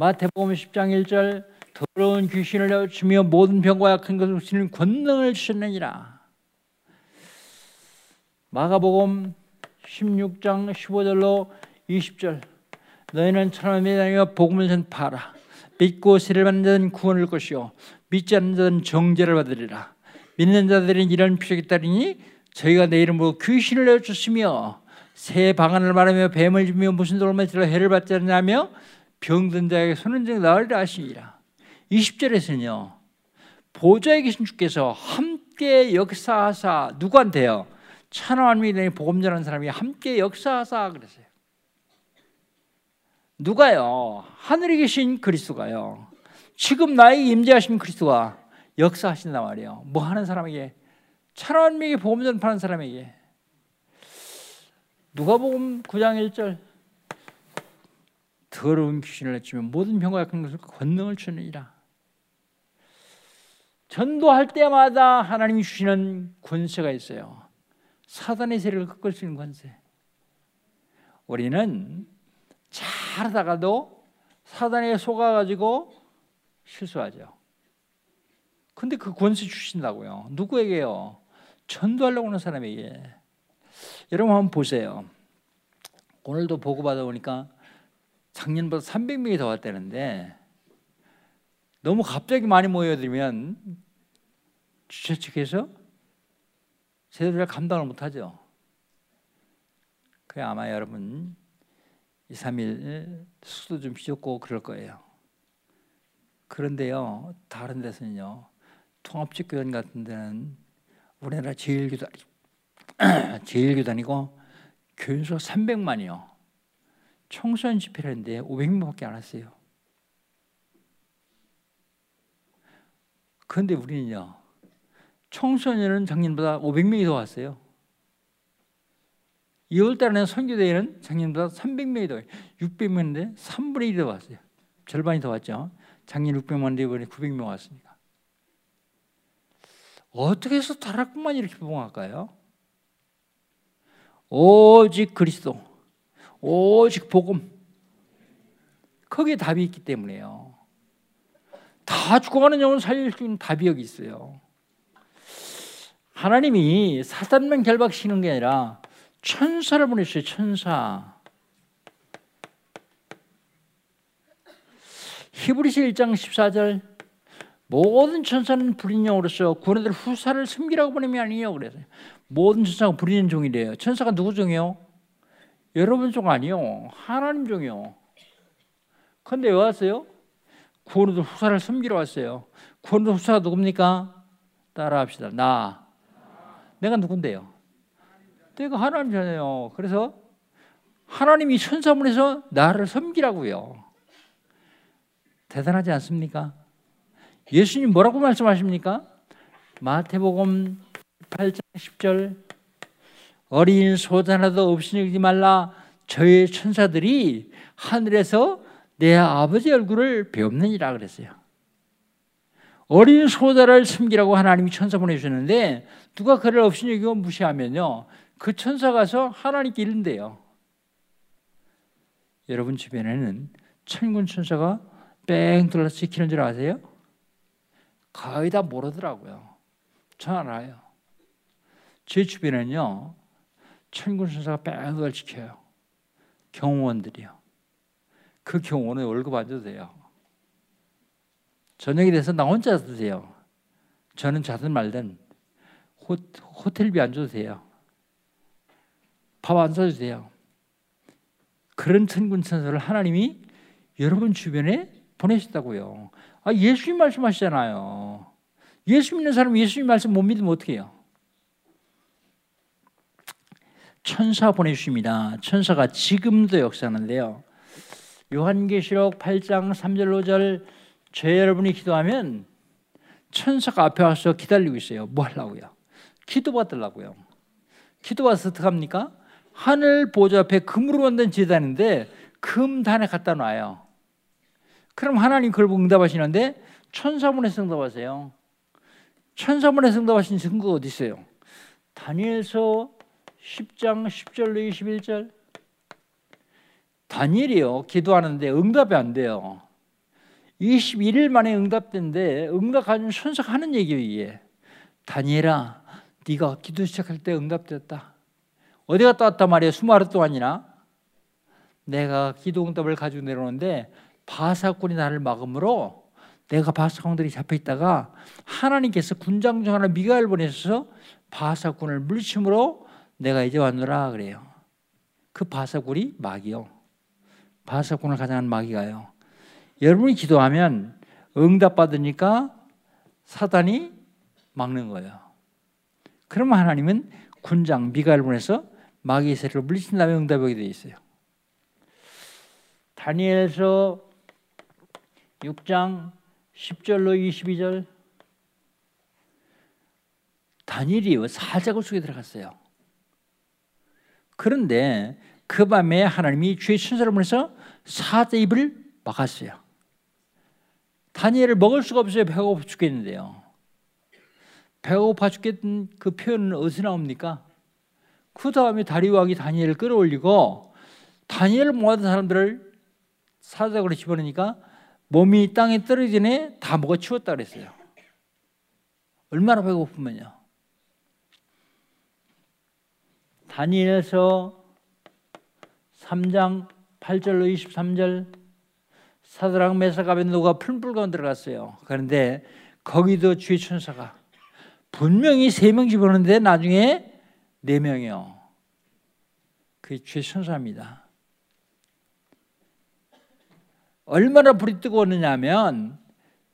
마태복음 10장 1절 더러운 귀신을 내어치며 모든 병과 약한 것을 고치는 권능을 주셨느니라. 마가복음 16장 15절로 20절 너희는 천하에 다니며 복음을 전파하라. 믿고 세를 받는 자는 구원을 것이요 믿지 않는 자는 정죄를 받으리라. 믿는 자들은 이런 표적이 따르니 저희가 내 이름으로 귀신을 내어주시며 새 방안을 말하며 뱀을 주며 무슨 돌을 들어 해를 받지 않냐며 병든 자에게 손은증 나으리라 하시니라. 20절에서는요 보좌에 계신 주께서 함께 역사하사 누구한테요? 되는 복음 전하는 사람이 함께 역사하사 그랬어요. 누가요? 하늘에 계신 그리스도가요? 지금 나에게 임재하신 그리스도가 역사하신단 말이에요. 뭐 하는 사람에게? 천하만민에게 복음 전파하는 사람에게. 누가복음 9장 1절 더러운 귀신을 내치면 모든 병과 약한 것을 권능을 주느니라. 전도할 때마다 하나님이 주시는 권세가 있어요. 사단의 세력을 꺾을 수 있는 권세. 우리는 잘하다가도 사단에 속아가지고 실수하죠. 근데 그 권세 주신다고요. 누구에게요? 전도하려고 하는 사람에게. 여러분 한번 보세요. 오늘도 보고 받아 보니까 작년보다 300명이 더 왔다는데 너무 갑자기 많이 모여들면 주최 측에서 제대로 감당을 못하죠. 그 아마 여러분 2, 3일 수도 좀 비좁고 그럴 거예요. 그런데요, 다른 데서는요, 통합직교원 같은 데는 우리나라 제일교단, 제일교단이고 교인수 300만이요. 청소년 집회를 했는데 500명밖에 안 왔어요. 그런데 우리는요. 청소년은 작년보다 500명이 더 왔어요. 2월 달에는 선교대회는 작년보다 300명이 더 600명인데 3분의 1이 더 왔어요. 절반이 더 왔죠. 작년 600만 이번에 900명 왔으니까. 어떻게 해서 다락방만 이렇게 부흥할까요? 오직 그리스도, 오직 복음. 거기에 답이 있기 때문에요. 다 죽어가는 영혼 살릴 수 있는 답이 여기 있어요. 하나님이 사단만 결박시키는 게 아니라 천사를 보내주어요 천사. 히브리서 1장 14절 모든 천사는 불인 영으로서 구원들 후사를 숨기라고 보내면 아니에요. 그래서 모든 천사가 불인 종이래요. 천사가 누구 종이요? 여러분 종 아니요. 하나님 종이요. 근데 왜 왔어요? 구원들 후사를 숨기러 왔어요. 구원들 후사가 누굽니까? 따라합시다. 나. 내가 누군데요? 내가 하나님이잖아요. 그래서 하나님이 천사문에서 나를 섬기라고요. 대단하지 않습니까? 예수님 뭐라고 말씀하십니까? 마태복음 8장 10절 어린 소자 하나도 없이 여기지 말라 저의 천사들이 하늘에서 내 아버지 얼굴을 배웁느니라 그랬어요. 어린 소자를 섬기라고 하나님이 천사 보내주셨는데 누가 그를 없이 여기고 무시하면요 그 천사 가서 하나님께 이른대요. 여러분 주변에는 천군 천사가 뺑 둘러서 지키는 줄 아세요? 거의 다 모르더라고요. 전 알아요. 제 주변에는요, 천군 천사가 뺑 둘러 지켜요. 경호원들이요. 그 경호원은 월급 안 줘도 돼요. 저녁이 돼서 나 혼자 드세요. 저는 자든 말든 호, 호텔비 안 줘도 돼요. 밥 안 사도 돼요. 그런 천군 천사를 하나님이 여러분 주변에 보내셨다고요. 아, 예수님 말씀하시잖아요. 예수 믿는 사람 예수님 말씀 못 믿으면 어떻게 해요? 천사 보내주십니다. 천사가 지금도 역사하는데요. 요한계시록 8장 3절 5절 저 여러분이 기도하면 천사가 앞에 와서 기다리고 있어요. 뭐 하려고요? 기도 받으려고요. 기도 받아서 어떻게 합니까? 하늘 보좌 앞에 금으로 만든 제단인데 금단에 갖다 놔요. 그럼 하나님 그걸 응답하시는데 천사문에서 응답하세요. 천사문에서 응답하신 증거가 어디 있어요? 다니엘서 10장 10절로 21절 다니엘이요 기도하는데 응답이 안 돼요. 21일 만에 응답된데 응답하는 천사가 하는 얘기예요 이게. 다니엘아 네가 기도 시작할 때 응답됐다. 어디 갔다 왔단 말이에요 수마루 동안이나 내가 기도 응답을 가지고 내려오는데 바사꾼이 나를 막음으로 내가 바사꾼들이 잡혀 있다가 하나님께서 군장 중 하나 미가엘 보내셔서 바사꾼을 물리침으로 내가 이제 왔노라 그래요. 그 바사꾼이 마귀요. 바사꾼을 가장한 마귀가요. 여러분이 기도하면 응답 받으니까 사단이 막는 거예요. 그러면 하나님은 군장 미가엘 보내서 마귀의 세력을 물리친 다음에 응답하게 돼 있어요. 다니엘서 6장 10절로 22절 다니엘이 사자굴 속에 들어갔어요. 그런데 그 밤에 하나님이 주의 천사를 보내서 사자 입을 막았어요. 다니엘을 먹을 수가 없어요. 배고파 죽겠는데요. 배고파 죽겠는 그 표현은 어디서 나옵니까? 그 다음에 다리왕이 다니엘을 끌어올리고 다니엘을 모아둔 사람들을 사자굴에 집어넣으니까 몸이 땅에 떨어지기 전에 다 먹어 치웠다 그랬어요. 얼마나 배고프면요. 다니엘서 3장 8절로 23절 사드랑 메삭 아벤노가 풀불 가운데 들어갔어요. 그런데 거기도 주의 천사가 분명히 세 명 집어넣는데 나중에 네 명이요. 그 주의 천사입니다. 얼마나 불이 뜨거웠느냐 하면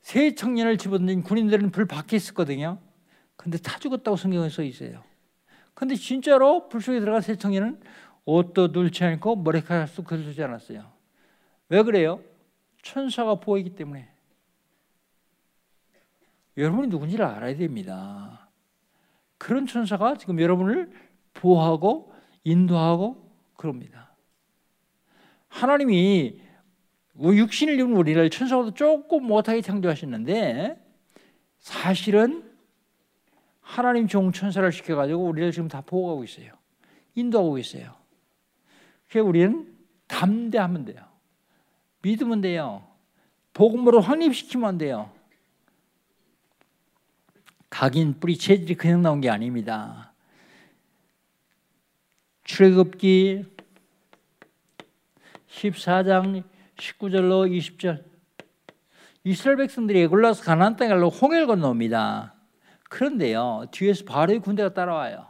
세 청년을 집어던진 군인들은 불 밖에 있었거든요. 근데 다 죽었다고 성경에 써 있어요. 근데 진짜로 불 속에 들어간 세 청년은 옷도 눌지 않고 머리카락도 걸리지 않았어요. 왜 그래요? 천사가 보이기 때문에. 여러분이 누군지를 알아야 됩니다. 그런 천사가 지금 여러분을 보호하고 인도하고 그럽니다. 하나님이 뭐 육신을 입은 우리를 천사보다 조금 못하게 창조하셨는데 사실은 하나님 종 천사를 시켜가지고 우리를 지금 다 보호하고 있어요. 인도하고 있어요. 그래서 우리는 담대하면 돼요. 믿으면 돼요. 복음으로 확립시키면 돼요. 각인 뿌리 체질이 그냥 나온 게 아닙니다. 출애굽기 14장 19절로 20절 이스라엘 백성들이 에골라서 가나안 가려고 홍해를 건너옵니다. 그런데요 뒤에서 바로의 군대가 따라와요.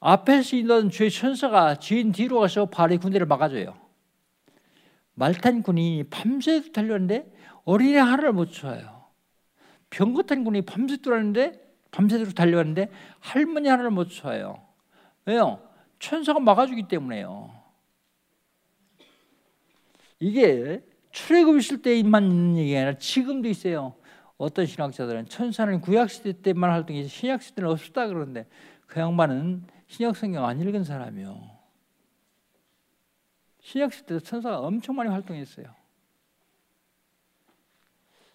앞에서 있던 주의 천사가 지인 뒤로 가서 바로의 군대를 막아줘요. 말탄 군이 밤새도 달렸는데 어린애 하나를 못 쳐요. 병거탄 군이 밤새 돌았는데 밤새도록 달려왔는데 할머니 하나를 못 쳐요. 왜요? 천사가 막아주기 때문에요. 이게 출애굽 있을 때만 있는 얘기가 아니라 지금도 있어요. 어떤 신학자들은 천사는 구약 시대 때만 활동해서 신약 시대는 없었다 그러는데 그 양반은 신약 성경 안 읽은 사람이요. 신약 시대 때 천사가 엄청 많이 활동했어요.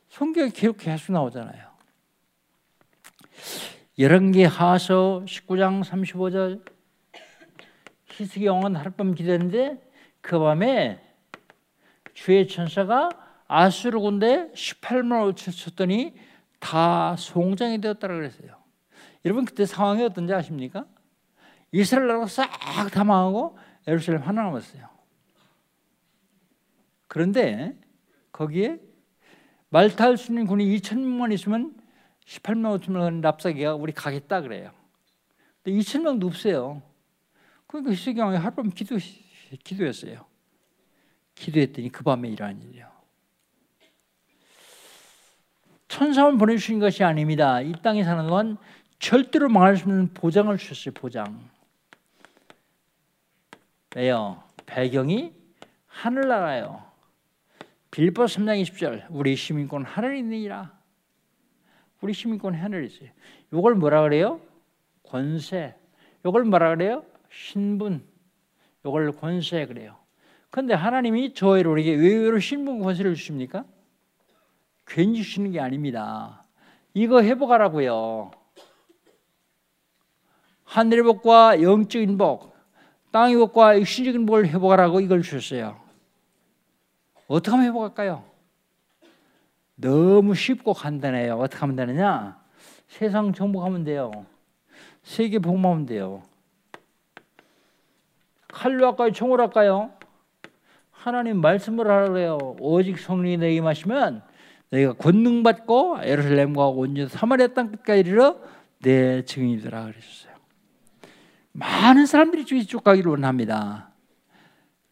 성경에 기록 계속 나오잖아요. 열왕기 하서 19장 35절 히스기 영은 하룻밤 기도했는데 그 밤에 주의 천사가 아수르 군대 18만 5천 쳤더니 다 송장이 되었다고 그랬어요. 여러분 그때 상황이 어떤지 아십니까? 이스라엘 나라가 싹다 망하고 예루살렘 하나 남았어요. 그런데 거기에 말탈 수 있는 군이 2천명만 있으면 18만 5천 명 납사기가 우리 가겠다 그래요. 근데 2천 명도 없어요. 그러니까 희석이 하룻밤 기도, 기도했어요. 기도했더니 그 밤에 일어난 일이요. 천사만 보내주신 것이 아닙니다. 이 땅에 사는 동안 절대로 망할 수 없는 보장을 주셨어요. 보장. 왜요? 배경이 하늘나라요. 빌보 3장 20절 우리 시민권 하늘에 있느니라. 우리 시민권 하늘에 있어요. 이걸 뭐라 그래요? 권세. 이걸 뭐라 그래요? 신분. 이걸 권세 그래요. 그런데 하나님이 저희를 우리에게 의외로 신분 권세를 주십니까? 괜히 주시는 게 아닙니다. 이거 회복하라고요. 하늘의 복과 영적인 복, 땅의 복과 육신적인 복을 회복하라고 이걸 주셨어요. 어떻게 하면 회복할까요? 너무 쉽고 간단해요. 어떻게 하면 되느냐? 세상 정복하면 돼요. 세계 복음하면 돼요. 칼로 할까요? 총으로 할까요? 하나님 말씀을 하라 그래요. 오직 성령이 내게 임하시면 너희가 권능 받고 예루살렘과 온 사마리아 땅 끝까지 이르러 내 증인이더라 그러셨어요. 많은 사람들이 이쪽 가기를 원합니다.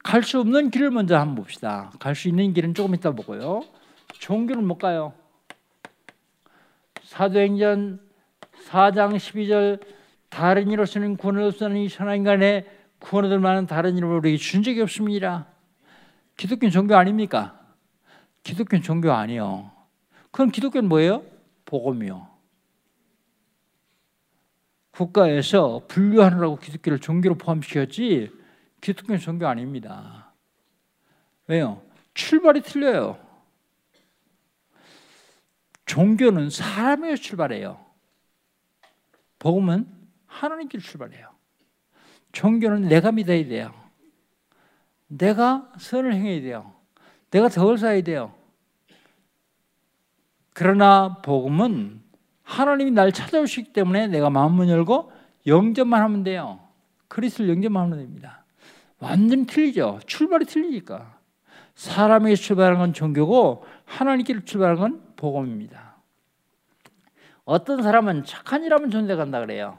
갈 수 없는 길을 먼저 한번 봅시다. 갈 수 있는 길은 조금 이따 보고요. 종교는 못 가요. 사도행전 4장 12절 다른 이로서는 구원을 없는 이 천하 인간의 구원을 얻을 만한 다른 이름을 우리에게 준 적이 없습니다. 기독교는 종교 아닙니까? 기독교는 종교 아니요. 그럼 기독교는 뭐예요? 복음이요. 국가에서 분류하느라고 기독교를 종교로 포함시켰지 기독교는 종교 아닙니다. 왜요? 출발이 틀려요. 종교는 사람에서 출발해요. 복음은 하나님께 출발해요. 종교는 내가 믿어야 돼요. 내가 선을 행해야 돼요. 내가 덕을 쌓아야 돼요. 그러나 복음은 하나님이 날 찾아오시기 때문에 내가 마음문 열고 영접만 하면 돼요. 그리스를 영접만 하면 됩니다. 완전히 틀리죠. 출발이 틀리니까. 사람에게 출발하는 건 종교고 하나님께 출발하는 건 복음입니다. 어떤 사람은 착한 일하면 존대 간다 그래요.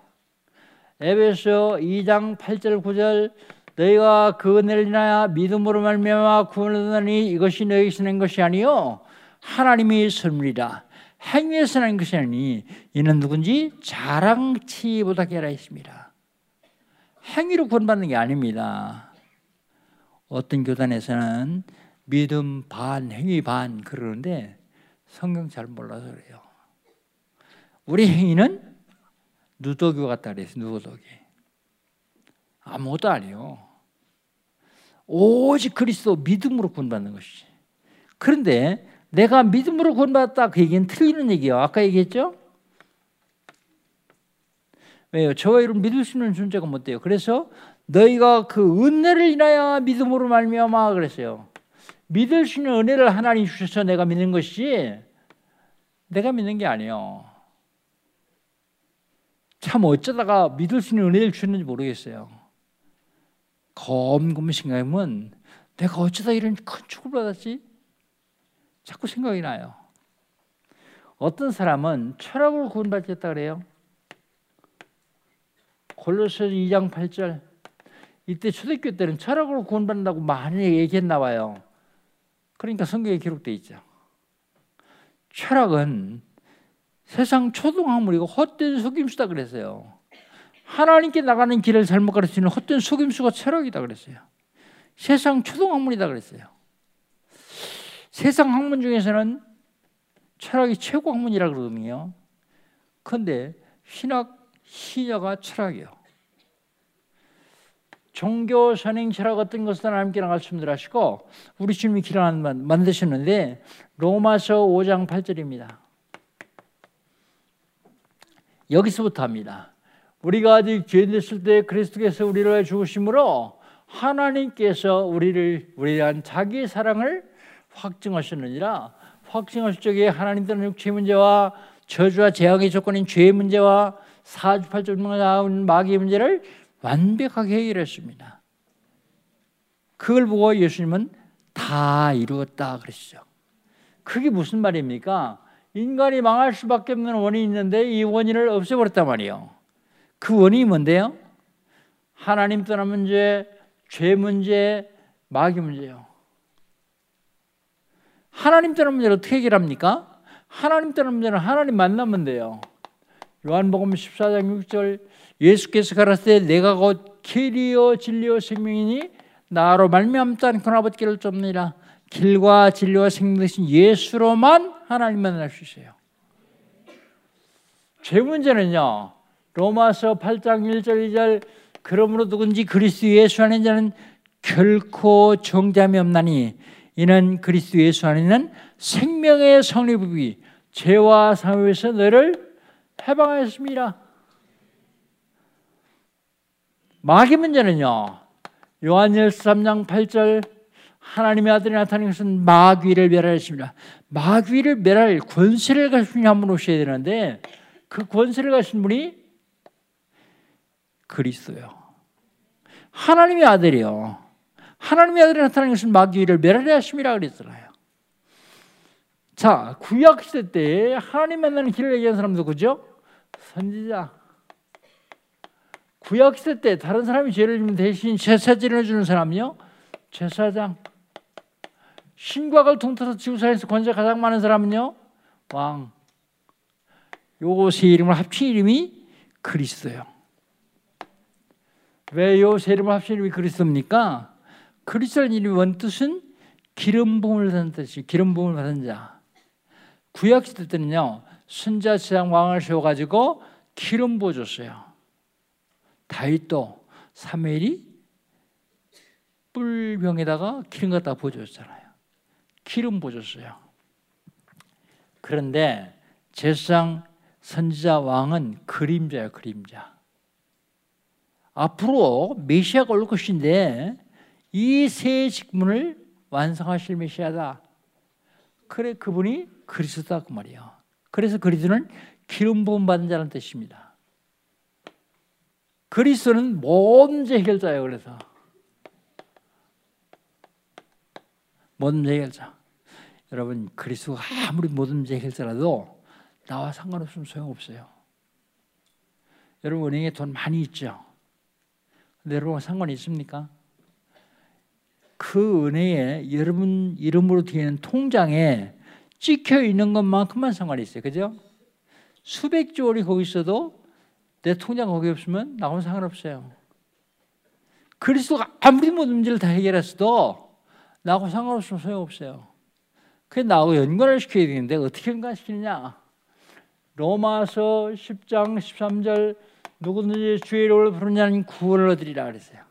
에베소 2장 8절 9절 너희가 그 은혜를 인하여 믿음으로 말미암아 구원을 얻으니 이것이 너희에게 는 것이 아니요 하나님이 선물이라 행위에서 난 것이 아니 이는 누군지 자랑치 못하게 하라 했습니다. 행위로 구원받는 게 아닙니다. 어떤 교단에서는 믿음 반, 행위 반 그러는데 성경 잘 몰라서 그래요. 우리 행위는 누더기 같다 그랬어요. 누더기. 아무것도 아니요. 오직 그리스도 믿음으로 구원받는 것이지. 그런데 내가 믿음으로 구원받았다 그 얘기는 틀리는 얘기예요. 아까 얘기했죠? 왜요? 저와 여러분 믿을 수 있는 존재가 못 돼요. 그래서 너희가 그 은혜를 인하여 믿음으로 말미암아 그랬어요. 믿을 수 있는 은혜를 하나님 주셔서 내가 믿는 것이 내가 믿는 게 아니에요. 참 어쩌다가 믿을 수 있는 은혜를 주셨는지 모르겠어요. 검검 생각하면 내가 어쩌다 이런 큰 축을 받았지? 자꾸 생각이 나요. 어떤 사람은 철학으로 구원받겠다 그래요. 골로새 2장 8절 이때 초대교 때는 철학으로 구원받는다고 많이 얘기했나 봐요. 그러니까 성경에 기록되어 있죠. 철학은 세상 초등학물이고 헛된 속임수다 그랬어요. 하나님께 나가는 길을 잘못 가르치는 헛된 속임수가 철학이다 그랬어요. 세상 초등학문이다 그랬어요. 세상 학문 중에서는 철학이 최고 학문이라 그러거든요. 그런데 신학 신여가 철학이요. 종교 선행 철학 같은 것은 하나님께 말씀들 하시고 우리 주님이 길을 만드셨는데 로마서 5장 8절입니다. 여기서부터 합니다. 우리가 아직 죄인됐을 때 그리스도께서 우리를 죽으심으로 하나님께서 우리를 우리한 자기의 사랑을 확증하셨느니라 확증하실 적에 하나님들은 육체 문제와 저주와 재앙의 조건인 죄의 문제와 사주팔절만 나온 마귀의 문제를 완벽하게 해결했습니다. 그걸 보고 예수님은 다 이루었다 그러시죠. 그게 무슨 말입니까? 인간이 망할 수밖에 없는 원인이 있는데 이 원인을 없애버렸단 말이에요. 그 원인이 뭔데요? 하나님 떠난 문제, 죄 문제, 마귀 문제요. 하나님 떠난 문제를 어떻게 해결합니까? 하나님 떠난 문제는 하나님 만나면 돼요. 요한복음 14장 6절 예수께서 가라사대 내가 곧 길이요 진리요 생명이니 나로 말미암지 않고 아버지께를 쫓느니라 길과 진리와 생명 되신 예수로만 하나님 만날 수 있어요. 죄 문제는요. 로마서 8장 1절 2절 그러므로 누군지 그리스도 예수 안에 자는 결코 정잠이 없나니 이는 그리스도 예수 안에 있는 생명의 성립이 죄와 사회에서 너를 해방하였습니다. 마귀 문제는요. 요한일서 3장 8절 하나님의 아들이 나타난 것은 마귀를 멸하였습니다. 마귀를 멸할 권세를 가진 한분 오셔야 되는데 그 권세를 가진 분이 그리스도요. 하나님의 아들이요. 하나님의 아들이 나타난 것은 마귀를 멸하였습니다 그랬잖아요. 자, 구약 시대 때 하나님 만나는 길을 얘기한 사람도 그죠? 선지자. 구약 시대 때 다른 사람이 죄를 지면 대신 제사지를 해주는 사람이요? 제사장. 신과를 통틀어서 지구상에서 권세 가장 많은 사람은요? 왕. 요세 이름을 합친 이름이 그리스도예요. 왜요 세 이름을 합친 이름이 그리스도입니까? 그리스도의 이름의 원뜻은 기름 부음을 받은 뜻이 기름 부음을 받은 자. 구약 시대 때는요 순자 제장 왕을 세워 가지고 기름 부어 줬어요. 다윗도 사무엘이 뿔병에다가 기름 갖다 부어 줬잖아요. 기름 부어 줬어요. 그런데 제사장 선지자 왕은 그림자예요, 그림자. 앞으로 메시아가 올 것인데 이 세 직분을 완성하실 메시아다. 그래 그분이 그리스도다 그 말이에요. 그래서 그리스도는 기름 부음 받은 자라는 뜻입니다. 그리스도는 모든 해결자예요. 그래서 모든 해결자. 여러분 그리스도가 아무리 모든 해결자라도 나와 상관없으면 소용없어요. 여러분 은행에 돈 많이 있죠. 근데 상관이 있습니까? 그 은혜에 여러분 이름으로 되어 있는 통장에 찍혀 있는 것만큼만 상관이 있어요. 그죠? 수백 조 원이 거기 있어도 내 통장 거기 없으면 나하고 상관없어요. 그리스도가 아무리 모든 문제를 다 해결했어도 나하고 상관없으면 소용없어요. 그게 나하고 연관을 시켜야 되는데 어떻게 연관시키느냐? 로마서 10장 13절 누구든지 주의 이름을 부르냐는 구원을 얻으리라 그랬어요.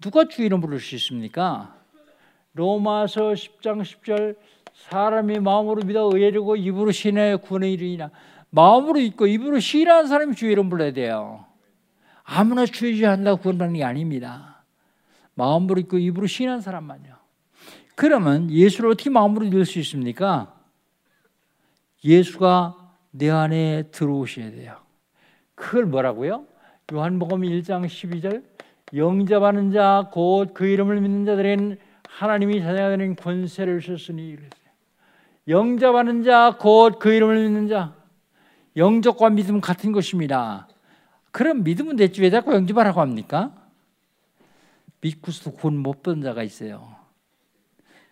누가 주의 이름 부를 수 있습니까? 로마서 10장 10절 사람이 마음으로 믿어 의뢰고 입으로 신의 구원에 이르니라 마음으로 믿고 입으로 시인하는 사람이 주의 이름 불러야 돼요. 아무나 주의 주의 한다고 구원받는 게 아닙니다. 마음으로 믿고 입으로 시인하는 사람만요. 그러면 예수를 어떻게 마음으로 믿을 수 있습니까? 예수가 내 안에 들어오셔야 돼요. 그걸 뭐라고요? 요한복음 1장 12절 영접하는 자 곧 그 이름을 믿는 자들은 하나님이 되는 권세를 주셨으니. 영접하는 자 곧 그 이름을 믿는 자 영접과 믿음 같은 것입니다. 그럼 믿으면 됐지 왜 자꾸 영접하라고 합니까? 믿고서도 구원 못 받은 자가 있어요.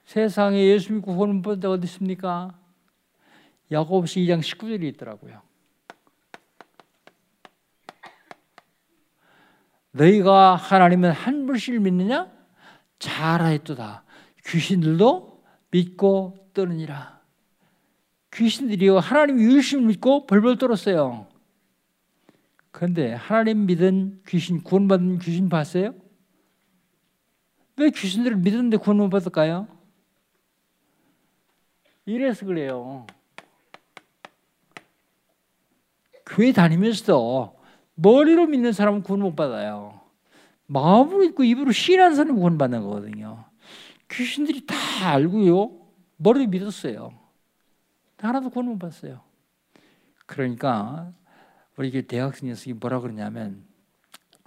세상에 예수 믿고 구원 못 받은 자가 어디 있습니까? 야고보서 2장 19절이 있더라고요. 너희가 하나님은 한 분씩 믿느냐? 잘하였도다. 귀신들도 믿고 떠느니라. 귀신들이요 하나님 유일신 믿고 벌벌 떨었어요. 그런데 하나님 믿은 귀신 구원받은 귀신 봤어요? 왜 귀신들을 믿었는데 구원 못 받을까요? 이래서 그래요. 교회 다니면서도 머리로 믿는 사람은 구원 못 받아요. 마음으로 믿고 입으로 신하는 사람은 구원 받는 거거든요. 귀신들이 다 알고요. 머리로 믿었어요. 하나도 구원 못 받았어요. 그러니까 우리 대학생 녀석이 뭐라 그러냐면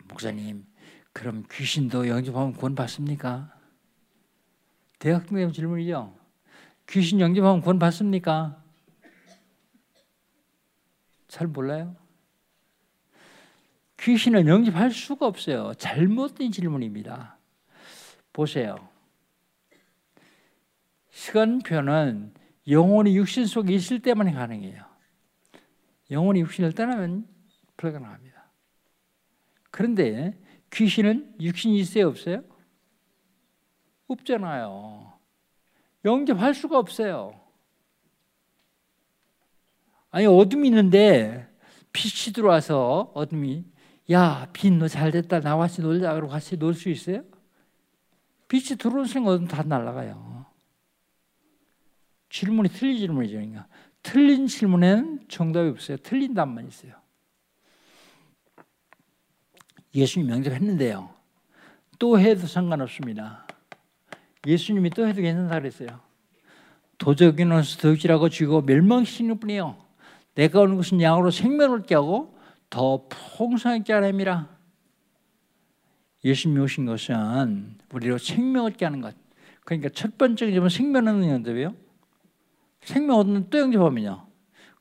목사님 그럼 귀신도 영접하면 구원 받습니까? 대학생 질문이죠. 귀신 영접하면 구원 받습니까? 잘 몰라요. 귀신은 영접할 수가 없어요. 잘못된 질문입니다. 보세요. 시간표는 영혼이 육신 속에 있을 때만 가능해요. 영혼이 육신을 떠나면 불가능합니다. 그런데 귀신은 육신이 있어요, 없어요? 없잖아요. 영접할 수가 없어요. 아니 어둠이 있는데 빛이 들어와서 어둠이 야, 빛너 잘됐다. 나와 같이 놀자. 그러고 같이 놀 수 있어요? 빛이 들어오는 순간 다 날아가요. 질문이 틀린 질문이죠. 그러니까. 틀린 질문에는 정답이 없어요. 틀린 답만 있어요. 예수님 명접했는데요. 또 해도 상관없습니다. 예수님이 또 해도 괜찮다 그랬어요. 도적이는 도적이라고 쥐고 멸망시키는 뿐이요. 내가 오는 것은 양으로 생명을 하고 더 풍성하게 하람이라. 예수님이 오신 것은 우리로 생명을 얻게 하는 것. 그러니까 첫 번째 점은 생명 얻는 연습이에요. 생명 얻는 또 영접하면요.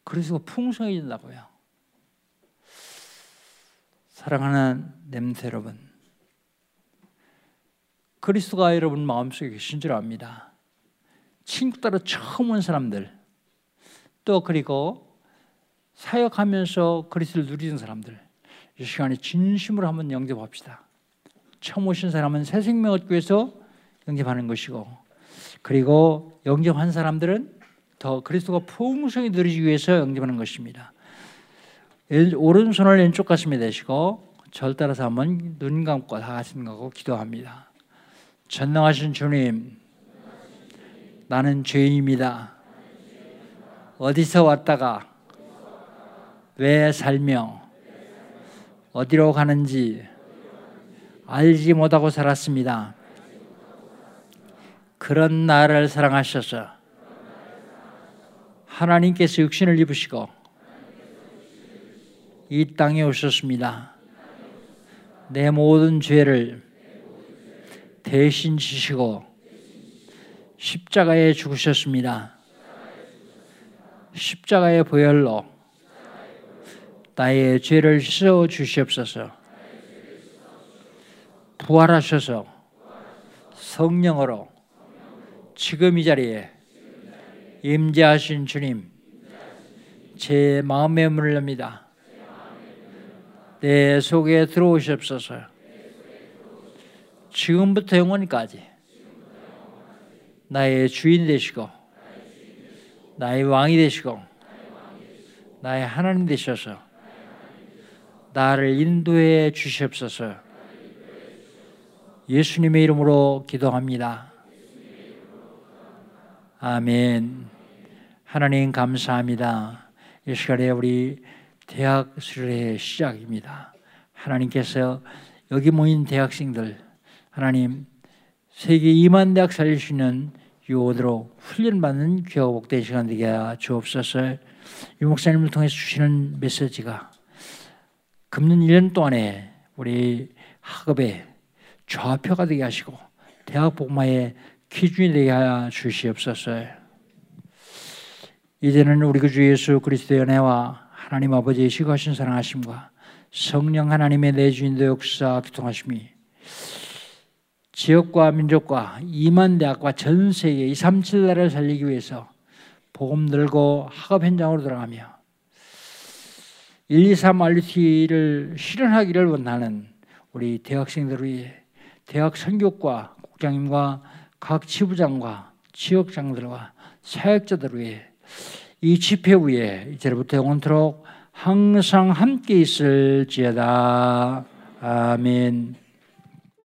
그래서 풍성해진다고요. 사랑하는 냄새 여러분. 그리스도가 여러분 마음속에 계신 줄 압니다. 친구 따라 처음 온 사람들, 또 그리고 사역하면서 그리스도를 누리는 사람들, 이 시간에 진심으로 한번 영접합시다. 처음 오신 사람은 새 생명 얻기 위해서 영접하는 것이고, 그리고 영접한 사람들은 더 그리스도가 풍성히 누리기 위해서 영접하는 것입니다. 오른손을 왼쪽 가슴에 대시고 절 따라서 한번 눈 감고 다 같이 가고 기도합니다. 전능하신 주님, 나는 죄인입니다. 어디서 왔다가 왜 살며 어디로 가는지 알지 못하고 살았습니다. 그런 나를 사랑하셔서 하나님께서 육신을 입으시고 이 땅에 오셨습니다. 내 모든 죄를 대신 지시고 십자가에 죽으셨습니다. 십자가의 보혈로 나의 죄를 씻어 주시옵소서. 부활하셔서 성령으로 지금 이 자리에 임재하신 주님, 제 마음의 문을 엽니다. 내 속에 들어오시옵소서. 지금부터 영원까지 나의 주인 되시고 나의 왕이 되시고 나의 하나님 되셔서 나를 인도해 주시옵소서. 예수님의 이름으로 기도합니다. 아멘. 하나님 감사합니다. 이 시간에 우리 대학 수련회 시작입니다. 하나님께서 여기 모인 대학생들 하나님 세계 2만 대학 살릴 수 있는 요원으로 훈련받는 귀하고 복된 시간 되게 주옵소서 유 목사님을 통해서 주시는 메시지가 금년 1년 동안에 우리 학업의 좌표가 되게 하시고 대학 복마의 기준이 되게 하여 주시옵소서. 이제는 우리 그 주 예수 그리스도의 은혜와 하나님 아버지의 시거하신 사랑하심과 성령 하나님의 내주인도 역사 교통하심이 지역과 민족과 2만 대학과 전 세계 이 37나라를 살리기 위해서 복음 들고 학업 현장으로 들어가며 1, 2, 3 RUT를 실현하기를 원하는 우리 대학생들을 위해 대학 선교과 국장님과 각 지부장과 지역장들과 사역자들을 위해 이 집회 위에 이제부터 영원토록 항상 함께 있을지어다. 아멘.